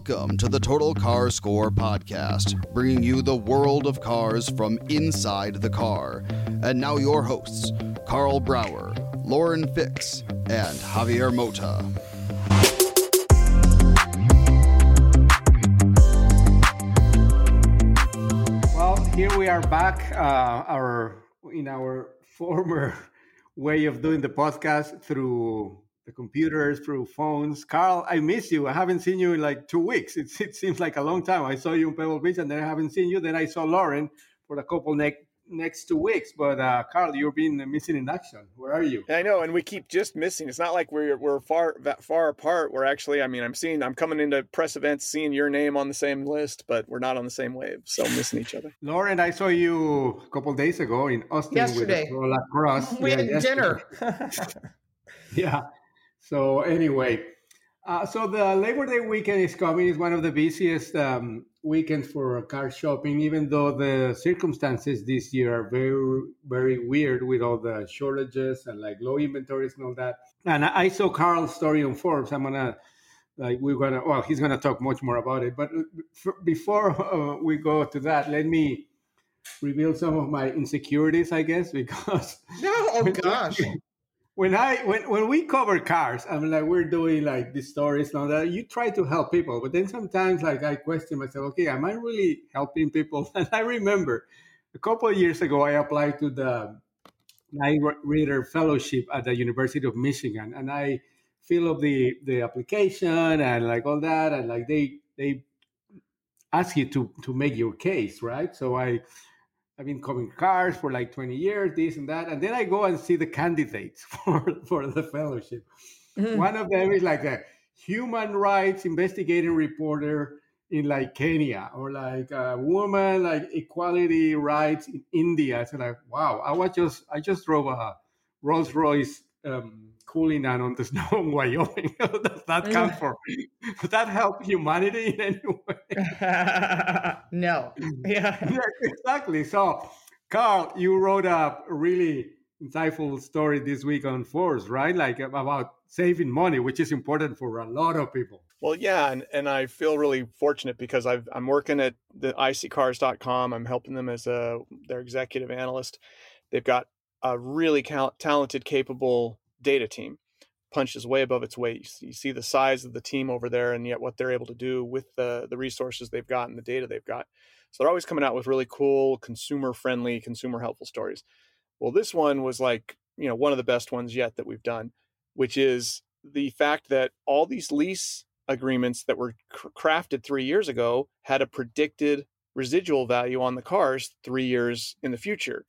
Welcome to the Total Car Score podcast, bringing you the world of cars from inside the car. And now, your hosts, Karl Brauer, Lauren Fix, and Javier Mota. Well, here we are back. Uh, our in our former way of doing the podcast through the computers, through phones. Karl, I miss you. I haven't seen you in like two weeks. It, it seems like a long time. I saw you in Pebble Beach, and then I haven't seen you. Then I saw Lauren for a couple next next two weeks. But uh, Karl, you've been missing in action. Where are you? I know, and we keep just missing. It's not like we're we're far that far apart. We're actually, I mean, I'm seeing, I'm coming into press events, seeing your name on the same list, but we're not on the same wave, so missing each other. Lauren, I saw you a couple days ago in Austin Yesterday. with Corolla Cross. We Yeah, had yesterday. dinner. yeah. So anyway, uh, so the Labor Day weekend is coming. It's one of the busiest um, weekends for car shopping, even though the circumstances this year are very, very weird with all the shortages and like low inventories and all that. And I saw Karl's story on Forbes. I'm gonna like we're gonna well, he's gonna talk much more about it. But f- before uh, we go to that, let me reveal some of my insecurities, I guess, because No, oh gosh. When I when when we cover cars, I'm like we're doing like these stories and all that. You try to help people, but then sometimes like I question myself, okay, am I really helping people? And I remember a couple of years ago, I applied to the Night Reader Fellowship at the University of Michigan, and I fill up the the application and like all that, and like they they ask you to to make your case, right? So I I've been covering cars for like 20 years, this and that. And then I go and see the candidates for, for the fellowship. Mhm. One of them is like a human rights investigating reporter in like Kenya or like a woman like equality rights in India. So like, wow, I was just I just drove a Rolls Royce um, cooling down on the snow in Wyoming. Does that count for? Does that help humanity in any way? no. Yeah. yeah, exactly. So, Karl, you wrote a really insightful story this week on Forbes, right? Like about saving money, which is important for a lot of people. Well, yeah, and, and I feel really fortunate because I've, I'm working at the iSeeCars.com. I'm helping them as a their executive analyst. They've got a really cal- talented, capable data team. Punches way above its weight. You see, the size of the team over there, and yet what they're able to do with the the resources they've got and the data they've got. So they're always coming out with really cool, consumer friendly, consumer helpful stories. Well, this one was like you know one of the best ones yet that we've done, which is the fact that all these lease agreements that were cr- crafted three years ago had a predicted residual value on the cars three years in the future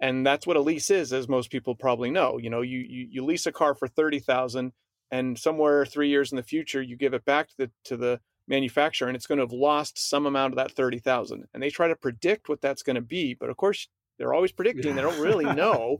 and that's what a lease is as most people probably know you know you you, you lease a car for 30000 and somewhere three years in the future you give it back to the to the manufacturer and it's going to have lost some amount of that 30000 and they try to predict what that's going to be but of course they're always predicting they don't really know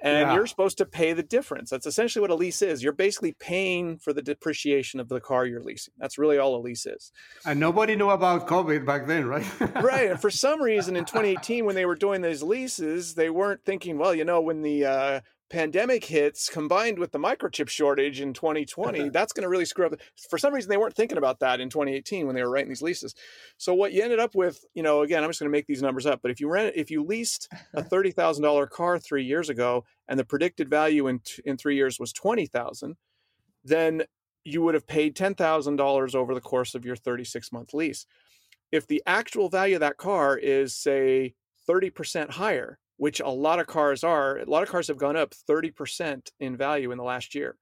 and Yeah. you're supposed to pay the difference that's essentially what a lease is you're basically paying for the depreciation of the car you're leasing that's really all a lease is And nobody knew about COVID back then, right? right and for some reason in 2018 when they were doing those leases they weren't thinking well you know when the uh, pandemic hits combined with the microchip shortage in 2020 that's going to really screw up for some reason they weren't thinking about that in 2018 when they were writing these leases. So what you ended up with you know again i'm just going to make these numbers up but if you rent if you leased a $30000 car three years ago and the predicted value in in three years was 20000 then you would have paid $10000 over the course of your 36 month lease. If the actual value of that car is say 30% higher which a lot of cars are. A lot of cars have gone up 30% in value in the last year.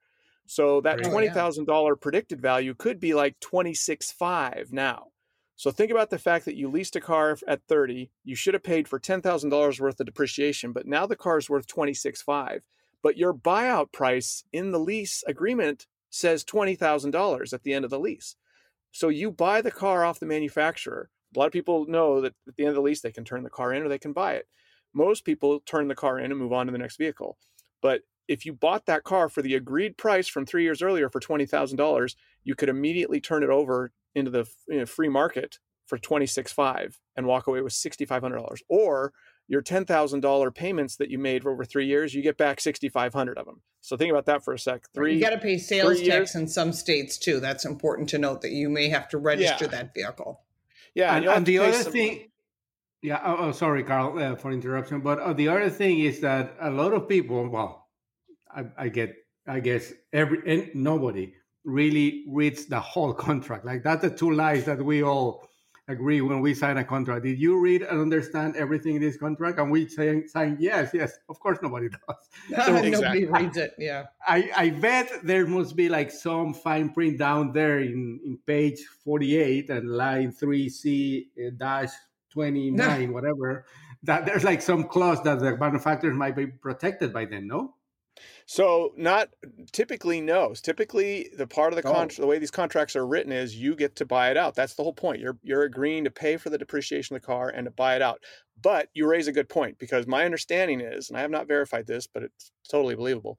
So that Oh, twenty yeah. thousand dollar predicted value could be like twenty six five now. So think about the fact that you leased a car at thirty. You should have paid for ten thousand dollars worth of depreciation, but now the car is worth twenty six five. But your buyout price in the lease agreement says twenty thousand dollars at the end of the lease. So you buy the car off the manufacturer. A lot of people know that at the end of the lease they can turn the car in or they can buy it most people turn the car in and move on to the next vehicle. But if you bought that car for the agreed price from three years earlier for twenty thousand dollars, you could immediately turn it over into the you know, free market for twenty six five and walk away with sixty five hundred dollars. Or your ten thousand dollar payments that you made for over three years, you get back sixty five hundred of them. So think about that for a sec. Three. you got to pay sales tax years- in some states too. That's important to note that you may have to register Yeah. that vehicle. yeah, and, you'll and the other some- thing yeah oh, oh, sorry karl uh, for interruption but uh, the other thing is that a lot of people well i, I get i guess every and nobody really reads the whole contract like that's the two lies that we all agree when we sign a contract did you read and understand everything in this contract and we say sign yes yes of course nobody does Nobody Exactly. reads it. Yeah. I, I bet there must be like some fine print down there in, in page 48 and line 3C uh, dash 29, whatever, that there's like some clause that the manufacturers might be protected by then, no? So not typically no. Typically the part of the Oh. contract, the way these contracts are written is you get to buy it out. That's the whole point. You're you're agreeing to pay for the depreciation of the car and to buy it out. But you raise a good point because my understanding is, and I have not verified this, but it's totally believable,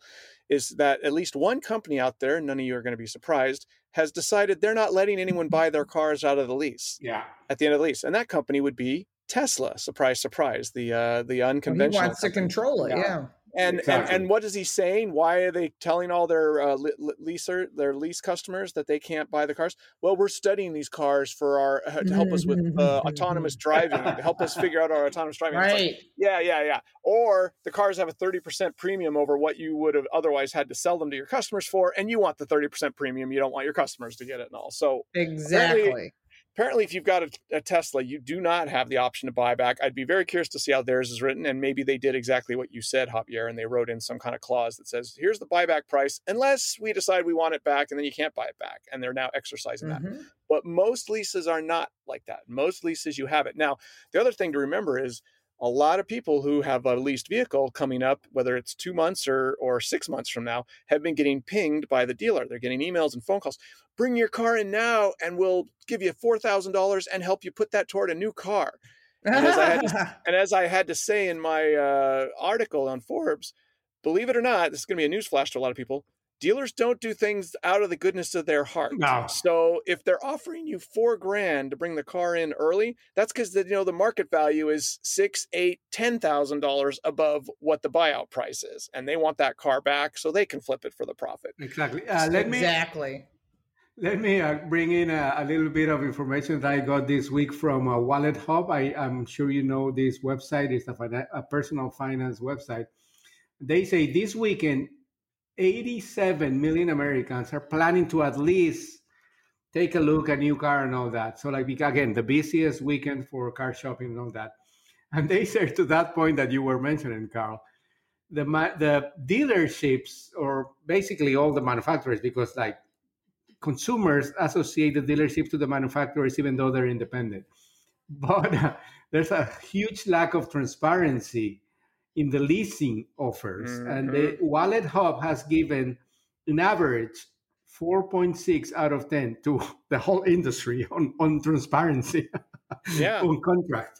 is that at least one company out there, none of you are going to be surprised, has decided they're not letting anyone buy their cars out of the lease Yeah. at the end of the lease, and that company would be Tesla. Surprise, surprise. The uh, the He unconventional. wants to control it. Yeah. Yeah. And, Exactly. and and what is he saying? Why are they telling all their uh, le- le- leaser their lease customers that they can't buy the cars? Well, we're studying these cars for our uh, to help us with uh, autonomous driving, to help us figure out our autonomous driving. It's like, Right. yeah, yeah, yeah. Or the cars have a thirty percent premium over what you would have otherwise had to sell them to your customers for, and you want the thirty percent premium. You don't want your customers to get it and all. So Exactly. Apparently if you've got a, a tesla you do not have the option to buy back. I'd be very curious to see how theirs is written and maybe they did exactly what you said javier and they wrote in some kind of clause that says here's the buyback price unless we decide we want it back and then you can't buy it back and they're now exercising that. Mhm. but most leases are not like that. Most leases you have it. Now the other thing to remember is a lot of people who have a leased vehicle coming up whether it's two months or or six months from now have been getting pinged by the dealer. They're getting emails and phone calls bring your car in now and we'll give you $4000 and help you put that toward a new car. And as I had and as i had to say in my uh, article on forbes believe it or not this is going to be a newsflash to a lot of people dealers don't do things out of the goodness of their heart No. so if they're offering you four grand to bring the car in early that's because you know the market value is six eight ten thousand dollars above what the buyout price is and they want that car back so they can flip it for the profit Exactly. Uh, let me exactly. Let me uh, bring in a, a little bit of information that I got this week from uh, WalletHub. I, I'm sure you know this website. It's a, a personal finance website. They say this weekend, 87 million Americans are planning to at least take a look at new car and all that. So, like again, the busiest weekend for car shopping and all that. And they say to that point that you were mentioning, Karl, the the dealerships or basically all the manufacturers, because like consumers associate the dealership to the manufacturers even though they're independent. But uh, there's a huge lack of transparency in the leasing offers. And the mm-hmm. WalletHub has given an average 4.6 out of 10 to the whole industry on, on transparency Yeah. on contract.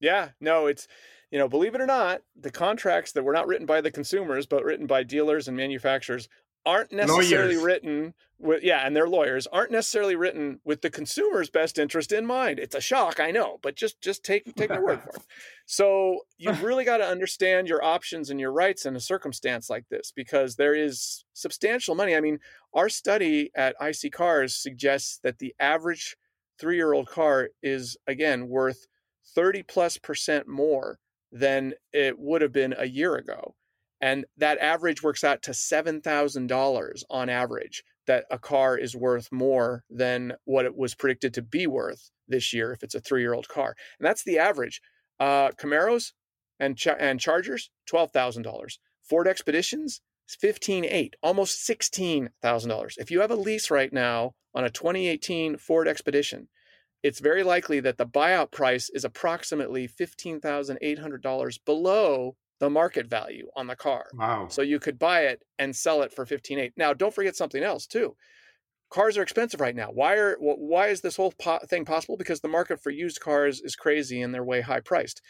Yeah, no, it's you know, believe it or not, the contracts that were not written by the consumers but written by dealers and manufacturers aren't necessarily Lawyers. written with yeah, and their lawyers aren't necessarily written with the consumer's best interest in mind. It's a shock, I know, but just just take take my word for it. So you've really got to understand your options and your rights in a circumstance like this because there is substantial money. I mean, our study at iSeeCars suggests that the average three-year-old car is again worth 30 plus percent more than it would have been a year ago. And that average works out to $7,000 on average that a car is worth more than what it was predicted to be worth this year if it's a three year old car. And that's the average. Uh, Camaros and, Ch- and Chargers, $12,000. Ford Expeditions, $15,800, almost $16,000. If you have a lease right now on a 2018 Ford Expedition, it's very likely that the buyout price is approximately $15,800 below the market value on the car. Wow. So you could buy it and sell it for 15.8. Now, don't forget something else too. Cars are expensive right now. Why are why is this whole po- thing possible? Because the market for used cars is crazy and they're way high priced.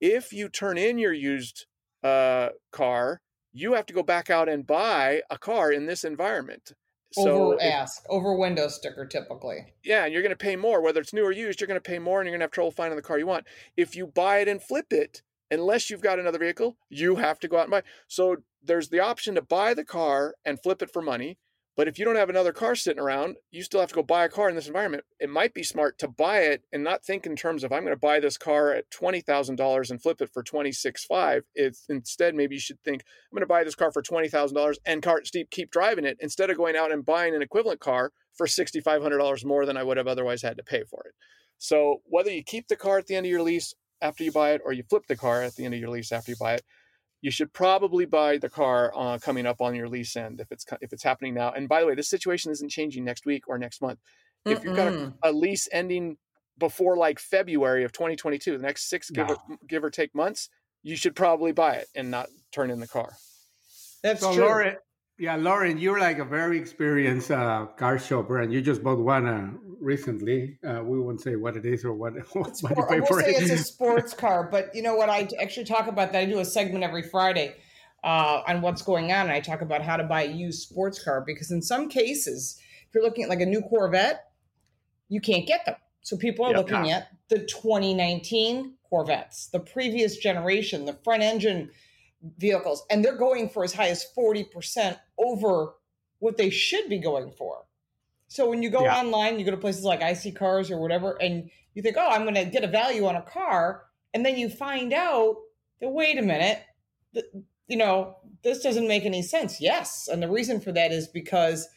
If you turn in your used uh, car, you have to go back out and buy a car in this environment. So over if- ask, over window sticker typically. yeah, and you're going to pay more, whether it's new or used. You're going to pay more, and you're going to have trouble finding the car you want. If you buy it and flip it, unless you've got another vehicle, you have to go out and buy. So there's the option to buy the car and flip it for money. But if you don't have another car sitting around, you still have to go buy a car in this environment. It might be smart to buy it and not think in terms of I'm going to buy this car at twenty thousand dollars and flip it for twenty six five. It's instead maybe you should think I'm going to buy this car for twenty thousand dollars and car keep keep driving it instead of going out and buying an equivalent car for sixty five hundred dollars more than I would have otherwise had to pay for it. So whether you keep the car at the end of your lease after you buy it or you flip the car at the end of your lease after you buy it, you should probably buy the car uh, coming up on your lease end if it's if it's happening now. And by the way, this situation isn't changing next week or next month. If you've got a, a lease ending before like February of 2022, the next six give, or, give or take months, you should probably buy it and not turn in the car. That's so true. Lauren, yeah, Lauren, you're like a very experienced uh, car shopper, and you just bought one uh, recently. Uh, we won't say what it is or what, what It's you sport- pay for say it. it's a sports car, but you know what? I actually talk about that. I do a segment every Friday uh, on what's going on, and I talk about how to buy a used sports car because in some cases, if you're looking at like a new Corvette, you can't get them. So people are Yeah. looking at the 2019 Corvettes, the previous generation, the front engine vehicles, and they're going for as high as 40% over what they should be going for. So when you go Yeah. online, you go to places like iSeeCars or whatever, and you think, oh, I'm going to get a value on a car. And then you find out that, wait a minute, th- you know, this doesn't make any sense. Yes. And the reason for that is because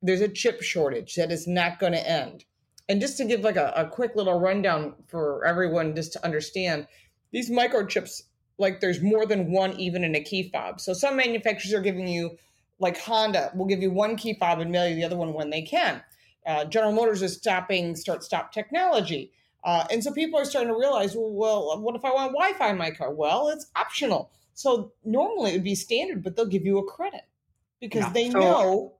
there's a chip shortage that is not going to end. And just to give like a, a quick little rundown for everyone, just to understand, these microchips, like there's more than one even in a key fob. So some manufacturers are giving you, like Honda, will give you one key fob and mail you the other one when they can. Uh, General Motors is stopping start stop technology. Uh, and so people are starting to realize, well, well, what if I want Wi Fi in my car? Well, it's optional. So normally it would be standard, but they'll give you a credit because Yeah. they So- know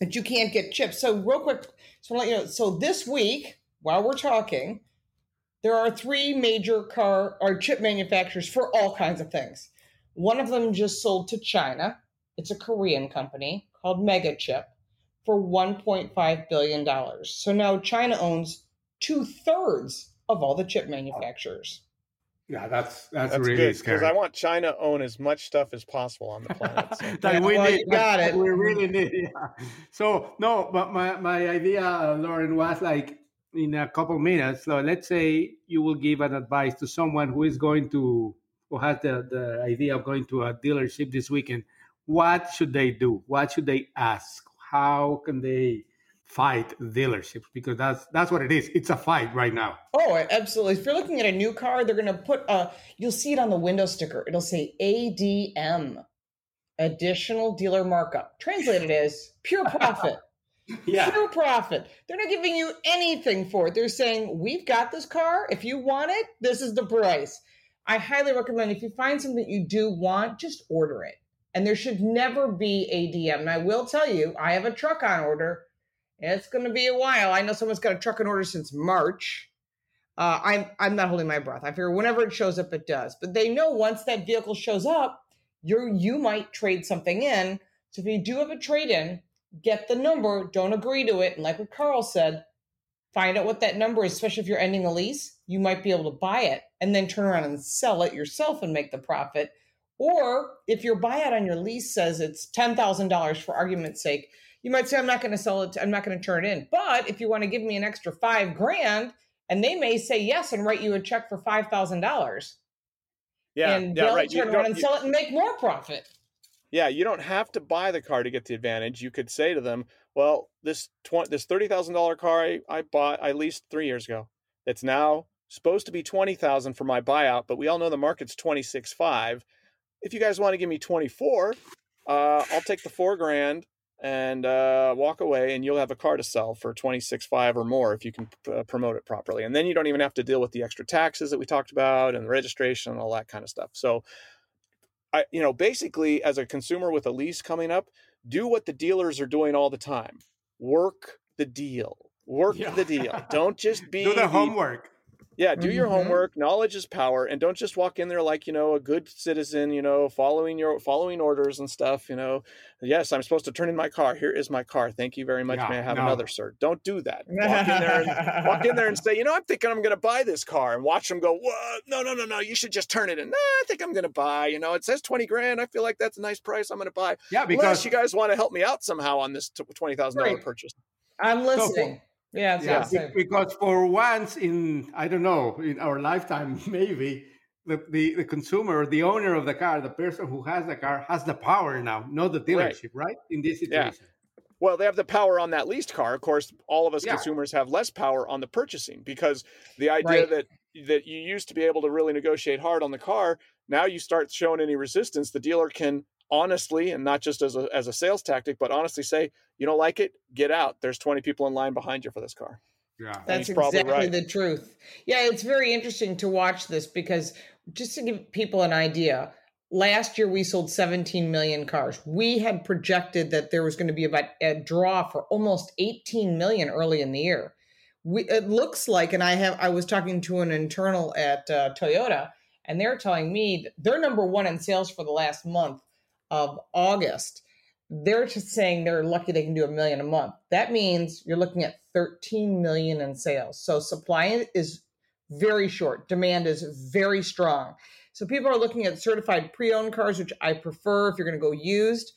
that you can't get chips. So real quick, so you know. So this week, while we're talking, there are three major car or chip manufacturers for all kinds of things. One of them just sold to China. It's a Korean company called Magnachip for $1.5 billion. So now China owns two thirds of all the chip manufacturers. Yeah, that's that's, That's really good because. I want China to own as much stuff as possible on the planet. So. that Yeah, we well, need. got it. We really need. Yeah. So no, but my my idea, uh, Lauren, was like in a couple minutes. So let's say you will give an advice to someone who is going to who has the the idea of going to a dealership this weekend. What should they do? What should they ask? How can they fight dealerships? Because that's that's what it is. It's a fight right now. Oh, absolutely. If you're looking at a new car, they're going to put a, you'll see it on the window sticker. It'll say ADM, additional dealer markup. Translated as pure profit. Pure profit. They're not giving you anything for it. They're saying, we've got this car. If you want it, this is the price. I highly recommend if you find something you do want, just order it. And there should never be ADM. And I will tell you, I have a truck on order. It's going to be a while. I know someone's got a truck on order since March. Uh, I'm I'm not holding my breath. I figure whenever it shows up, it does. But they know once that vehicle shows up, you're you might trade something in So if you do have a trade in, get the number, don't agree to it. And like what Karl said, find out what that number is, especially if you're ending a lease. You might be able to buy it and then turn around and sell it yourself and make the profit. Or if your buyout on your lease says it's $10,000 for argument's sake, you might say, I'm not going to sell it, I'm not going to turn it in. But if you want to give me an extra five grand, and they may say yes and write you a check for $5,000. Yeah, and yeah, they'll right. turn around and sell it and make more profit. Yeah, you don't have to buy the car to get the advantage. You could say to them, "Well, this twenty, this thirty thousand dollar car I, I bought, I leased three years ago. It's now supposed to be twenty thousand for my buyout, but we all know the market's twenty six five. If you guys want to give me twenty four, uh, I'll take the four grand and uh, walk away, and you'll have a car to sell for twenty six five or more if you can uh, promote it properly. And then you don't even have to deal with the extra taxes that we talked about and the registration and all that kind of stuff. So." I, you know, basically, as a consumer with a lease coming up, do what the dealers are doing all the time: work the deal, work Yeah. the deal. Don't just be Do the homework. Yeah, do your Mhm. homework. Knowledge is power, and don't just walk in there like you know a good citizen. You know, following your following orders and stuff. You know, yes, I'm supposed to turn in my car. Here is my car. Thank you very much. May I have no. another, sir? Don't do that. Walk in there and walk in there and say, you know, I'm thinking I'm going to buy this car, and watch them go, what? No, no, no, no. You should just turn it in. No, I think I'm going to buy. You know, it says twenty grand. I feel like that's a nice price. I'm going to buy. Yeah, Unless you guys want to help me out somehow on this twenty thousand dollar purchase. I'm listening. Yeah, that's yeah, what I'm saying. be- because for once in I don't know in our lifetime maybe the, the the consumer, the owner of the car, the person who has the car has the power now, not the dealership, right? In this situation. Yeah. situation. Well, they have the power on that leased car. Of course, all of us Yeah. consumers have less power on the purchasing because the idea Right. that that you used to be able to really negotiate hard on the car, now you start showing any resistance, the dealer can honestly and not just as a as a sales tactic, but honestly say, you don't like it, get out. There's 20 people in line behind you for this car. Yeah. That's exactly right. the truth. Yeah, it's very interesting to watch this because just to give people an idea, last year we sold 17 million cars. We had projected that there was going to be about a draw for almost 18 million early in the year. We, it looks like, and I have, I was talking to an internal at uh, Toyota, and they're telling me that they're number one in sales for the last month of August. They're just saying they're lucky they can do a million a month. That means you're looking at 13 million in sales. So supply is very short, demand is very strong. So people are looking at certified pre-owned cars, which I prefer if you're going to go used.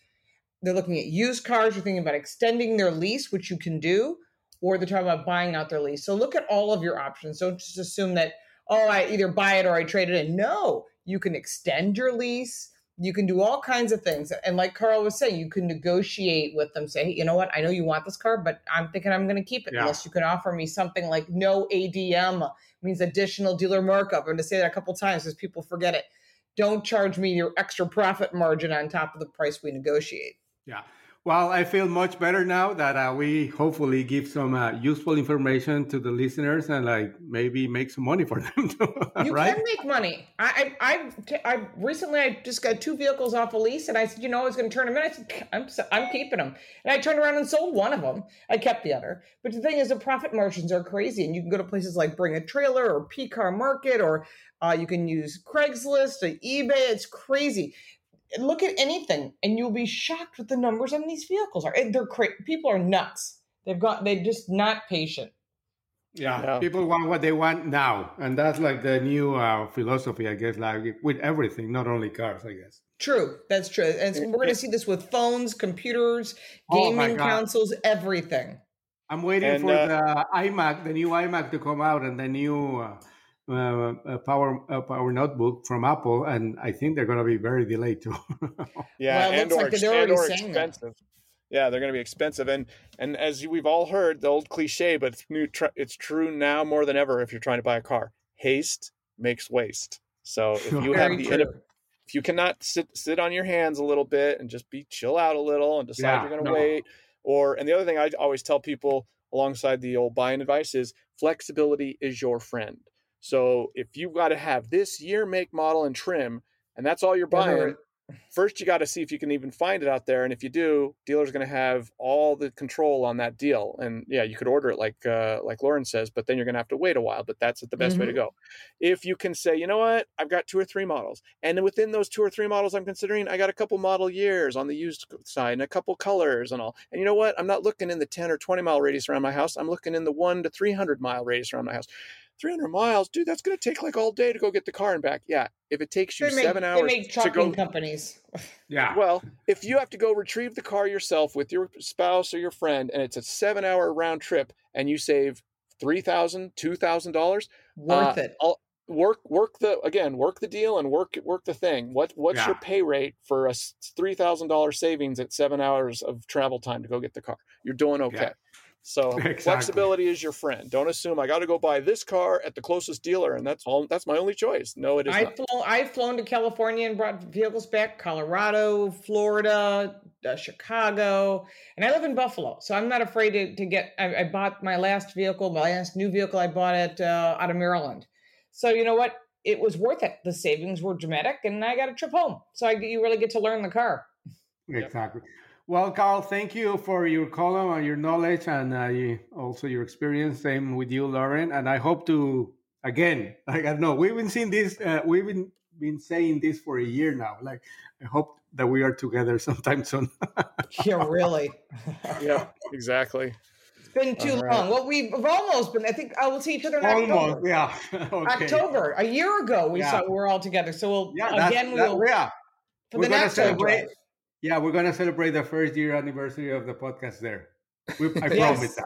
They're looking at used cars. You're thinking about extending their lease, which you can do, or they're talking about buying out their lease. So look at all of your options. Don't just assume that oh, I either buy it or I trade it in. No, you can extend your lease. You can do all kinds of things. And like Karl was saying, you can negotiate with them, say, hey, you know what? I know you want this car, but I'm thinking I'm going to keep it Yeah. unless you can offer me something like no ADM means additional dealer markup. I'm going to say that a couple times because people forget it. Don't charge me your extra profit margin on top of the price we negotiate. Yeah. Well, I feel much better now that uh, we hopefully give some uh, useful information to the listeners and like maybe make some money for them too, You right? can make money. I, I, I, I recently I just got two vehicles off a lease, and I said, you know, I was going to turn them in. I said, I'm, I'm keeping them, and I turned around and sold one of them. I kept the other. But the thing is, the profit margins are crazy, and you can go to places like Bring a Trailer or PCarMarket, or uh, you can use Craigslist or eBay. It's crazy. Look at anything, and you'll be shocked what the numbers on these vehicles are. They're crazy people are nuts. They've got they're just not patient. Yeah, Yeah. people want what they want now, and that's like the new uh, philosophy, I guess. Like with everything, not only cars, I guess. True, that's true. And we're going to see this with phones, computers, Oh gaming God. consoles, everything. I'm waiting And, for uh, the iMac, the new iMac to come out, and the new uh, uh, power uh, power notebook from Apple, and I think they're going to be very delayed too. Yeah, Well, and looks or, like ex- they're and already or saying that. expensive. Yeah, they're going to be expensive, and and as we've all heard, the old cliche, but it's new. Tr- it's true now more than ever. If you're trying to buy a car, haste makes waste. So if you have the true. inno- if you cannot sit sit on your hands a little bit and just be chill out a little and decide Yeah, you're going to no. wait, or and the other thing I always tell people alongside the old buying advice is flexibility is your friend. So if you've got to have this year, make, model, and trim, and that's all you're buying, first you got to see if you can even find it out there and if you do dealer's going to have all the control on that deal and yeah you could order it like uh, like lauren says but then you're going to have to wait a while but that's the best mm-hmm. way to mm-hmm. go if you can say you know what i've got two or three models and within those two or three models i'm considering i got a couple model years on the used side and a couple colors and all and you know what i'm not looking in the 10 or 20 mile radius around my house i'm looking in the 1 to 300 mile radius around my house 300 miles, dude, that's going to take like all day to go get the car and back. Yeah. If it takes you they seven make, hours they make to go. companies. yeah. Well, if you have to go retrieve the car yourself with your spouse or your friend and it's a seven hour round trip and you save $3,000, $2,000, worth uh, it. I'll, work work the again work the deal and work work the thing what what's yeah. your pay rate for a $3000 savings at seven hours of travel time to go get the car you're doing okay yeah. So exactly. flexibility is your friend. Don't assume I got to go buy this car at the closest dealer and that's all. That's my only choice. No, it is I've Flown, I've flown to California and brought vehicles back. Colorado, Florida, uh, Chicago, and I live in Buffalo, so I'm not afraid to, to get. I, I, bought my last vehicle, my last new vehicle. I bought it uh, out of Maryland. So you know what? It was worth it. The savings were dramatic, and I got a trip home. So I, you really get to learn the car. Exactly. Yep. Well, Karl, thank you for your column and your knowledge and uh, also your experience. Same with you, Lauren. And I hope to, again, like, I don't know, we've been seeing this, uh, we've been, been saying this for a year now. Like, I hope that we are together sometime soon. yeah, really. yeah, exactly. It's been too right. long. Well, we've almost been. I think I will see each other in almost, October. Yeah, okay. October. A year ago, we yeah. saw we are all together. So we'll yeah, again we'll yeah. For we're the next celebrate. Drive. Yeah, we're gonna celebrate the first year anniversary of the podcast there. We, I yes. promise that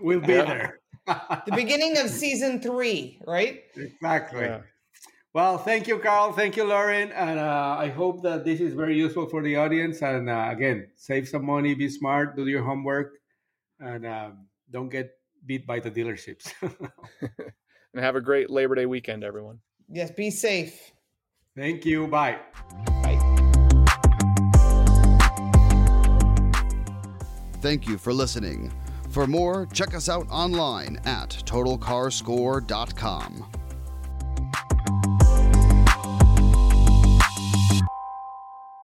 we'll be there. the beginning of season three, right? Exactly. Yeah. Well, thank you, Karl. Thank you, Lauren. And uh, I hope that this is very useful for the audience. And uh, again, save some money, be smart, do your homework, and um, don't get beat by the dealerships. and have a great Labor Day weekend, everyone. Yes, be safe. Thank you. Bye. Thank you for listening. For more, check us out online at totalcarscore.com.